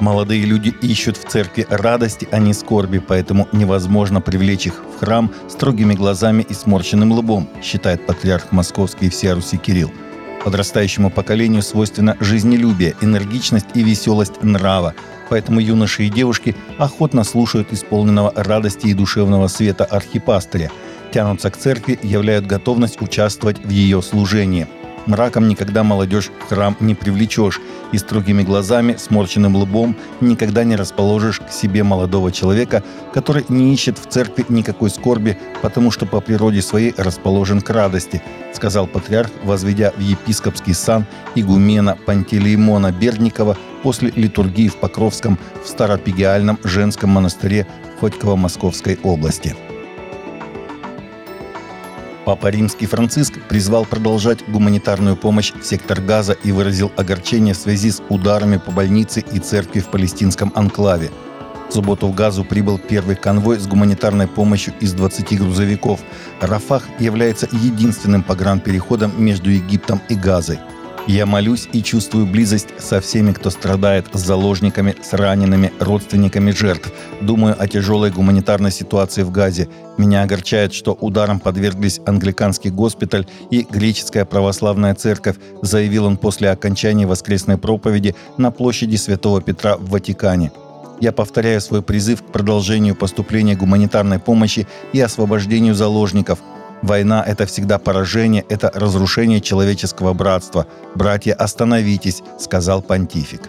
Молодые люди ищут в церкви радости, а не скорби, поэтому невозможно привлечь их в храм строгими глазами и сморщенным лбом, считает патриарх Московский и всея Руси Кирилл. Подрастающему поколению свойственна жизнелюбие, энергичность и веселость нрава, поэтому юноши и девушки охотно слушают исполненного радости и душевного света архипастыря, тянутся к церкви, являют готовность участвовать в ее служении – Мраком никогда молодежь в храм не привлечешь, и строгими глазами, сморченным лбом никогда не расположишь к себе молодого человека, который не ищет в церкви никакой скорби, потому что по природе своей расположен к радости, сказал патриарх, возведя в епископский сан игумена Пантелеймона Бердникова после литургии в Покровском в Старопегиальном женском монастыре Хотьково-Московской области. Папа Римский Франциск призвал продолжать гуманитарную помощь в сектор Газа и выразил огорчение в связи с ударами по больнице и церкви в палестинском анклаве. В субботу в Газу прибыл первый конвой с гуманитарной помощью из 20 грузовиков. Рафах является единственным погранпереходом между Египтом и Газой – я молюсь и чувствую близость со всеми, кто страдает, с заложниками, с ранеными, родственниками жертв. Думаю о тяжелой гуманитарной ситуации в Газе. Меня огорчает, что ударом подверглись англиканский госпиталь и греческая православная церковь, заявил он после окончания воскресной проповеди на площади Святого Петра в Ватикане. Я повторяю свой призыв к продолжению поступления гуманитарной помощи и освобождению заложников – Война – это всегда поражение, это разрушение человеческого братства. «Братья, остановитесь», – сказал понтифик.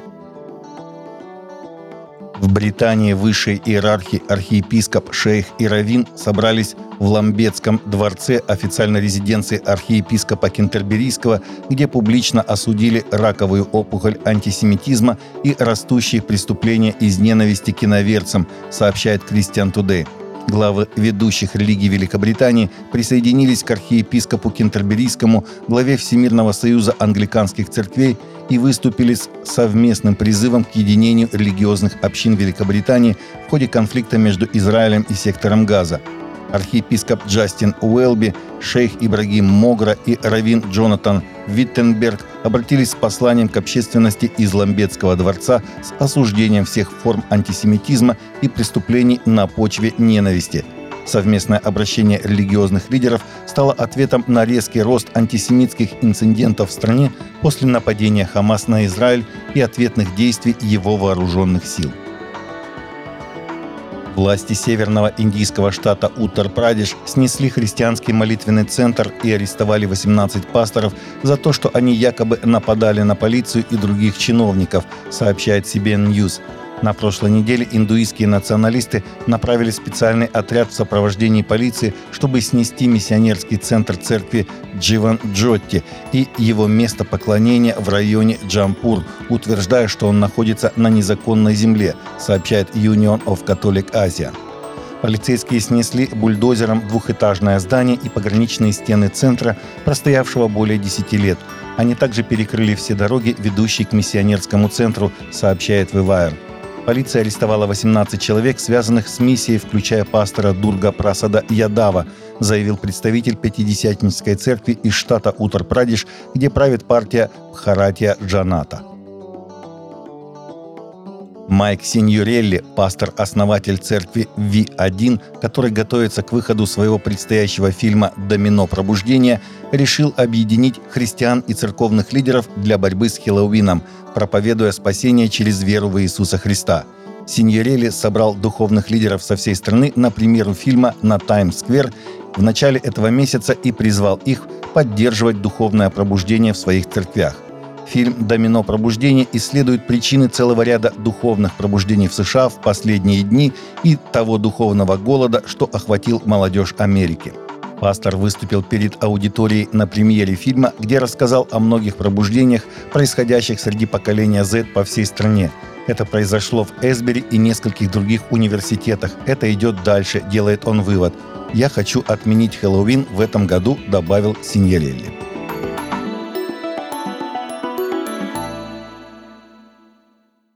В Британии высшие иерархи, архиепископ, шейх и равин собрались в Ламбетском дворце официальной резиденции архиепископа Кентерберийского, где публично осудили раковую опухоль антисемитизма и растущие преступления из ненависти к иноверцам, сообщает Кристиан Тудей. Главы ведущих религий Великобритании присоединились к архиепископу Кентерберийскому, главе Всемирного союза англиканских церквей и выступили с совместным призывом к единению религиозных общин Великобритании в ходе конфликта между Израилем и сектором Газа – архиепископ Джастин Уэлби, шейх Ибрагим Могра и раввин Джонатан Виттенберг обратились с посланием к общественности из Ламбетского дворца с осуждением всех форм антисемитизма и преступлений на почве ненависти. Совместное обращение религиозных лидеров стало ответом на резкий рост антисемитских инцидентов в стране после нападения Хамас на Израиль и ответных действий его вооруженных сил. Власти северного индийского штата Уттар-Прадеш снесли христианский молитвенный центр и арестовали 18 пасторов за то, что они якобы нападали на полицию и других чиновников, сообщает CBN News. На прошлой неделе индуистские националисты направили специальный отряд в сопровождении полиции, чтобы снести миссионерский центр церкви Дживан Джотти и его место поклонения в районе Джампур, утверждая, что он находится на незаконной земле, сообщает Union of Catholic Asia. Полицейские снесли бульдозером двухэтажное здание и пограничные стены центра, простоявшего более 10 лет. Они также перекрыли все дороги, ведущие к миссионерскому центру, сообщает Вивайр. Полиция арестовала 18 человек, связанных с миссией, включая пастора Дурга Прасада Ядава, заявил представитель Пятидесятнической церкви из штата Утар-Прадиш, где правит партия Харатия Джаната. Майк Синьорелли, пастор-основатель церкви Ви-1, который готовится к выходу своего предстоящего фильма «Домино пробуждения», решил объединить христиан и церковных лидеров для борьбы с Хэллоуином, проповедуя спасение через веру в Иисуса Христа. Синьорелли собрал духовных лидеров со всей страны на премьеру фильма на Таймс-сквер в начале этого месяца и призвал их поддерживать духовное пробуждение в своих церквях. Фильм «Домино пробуждения» исследует причины целого ряда духовных пробуждений в США в последние дни и того духовного голода, что охватил молодежь Америки. Пастор выступил перед аудиторией на премьере фильма, где рассказал о многих пробуждениях, происходящих среди поколения Z по всей стране. Это произошло в Эсбери и нескольких других университетах. Это идет дальше, делает он вывод. «Я хочу отменить Хэллоуин в этом году», добавил Синьерелли.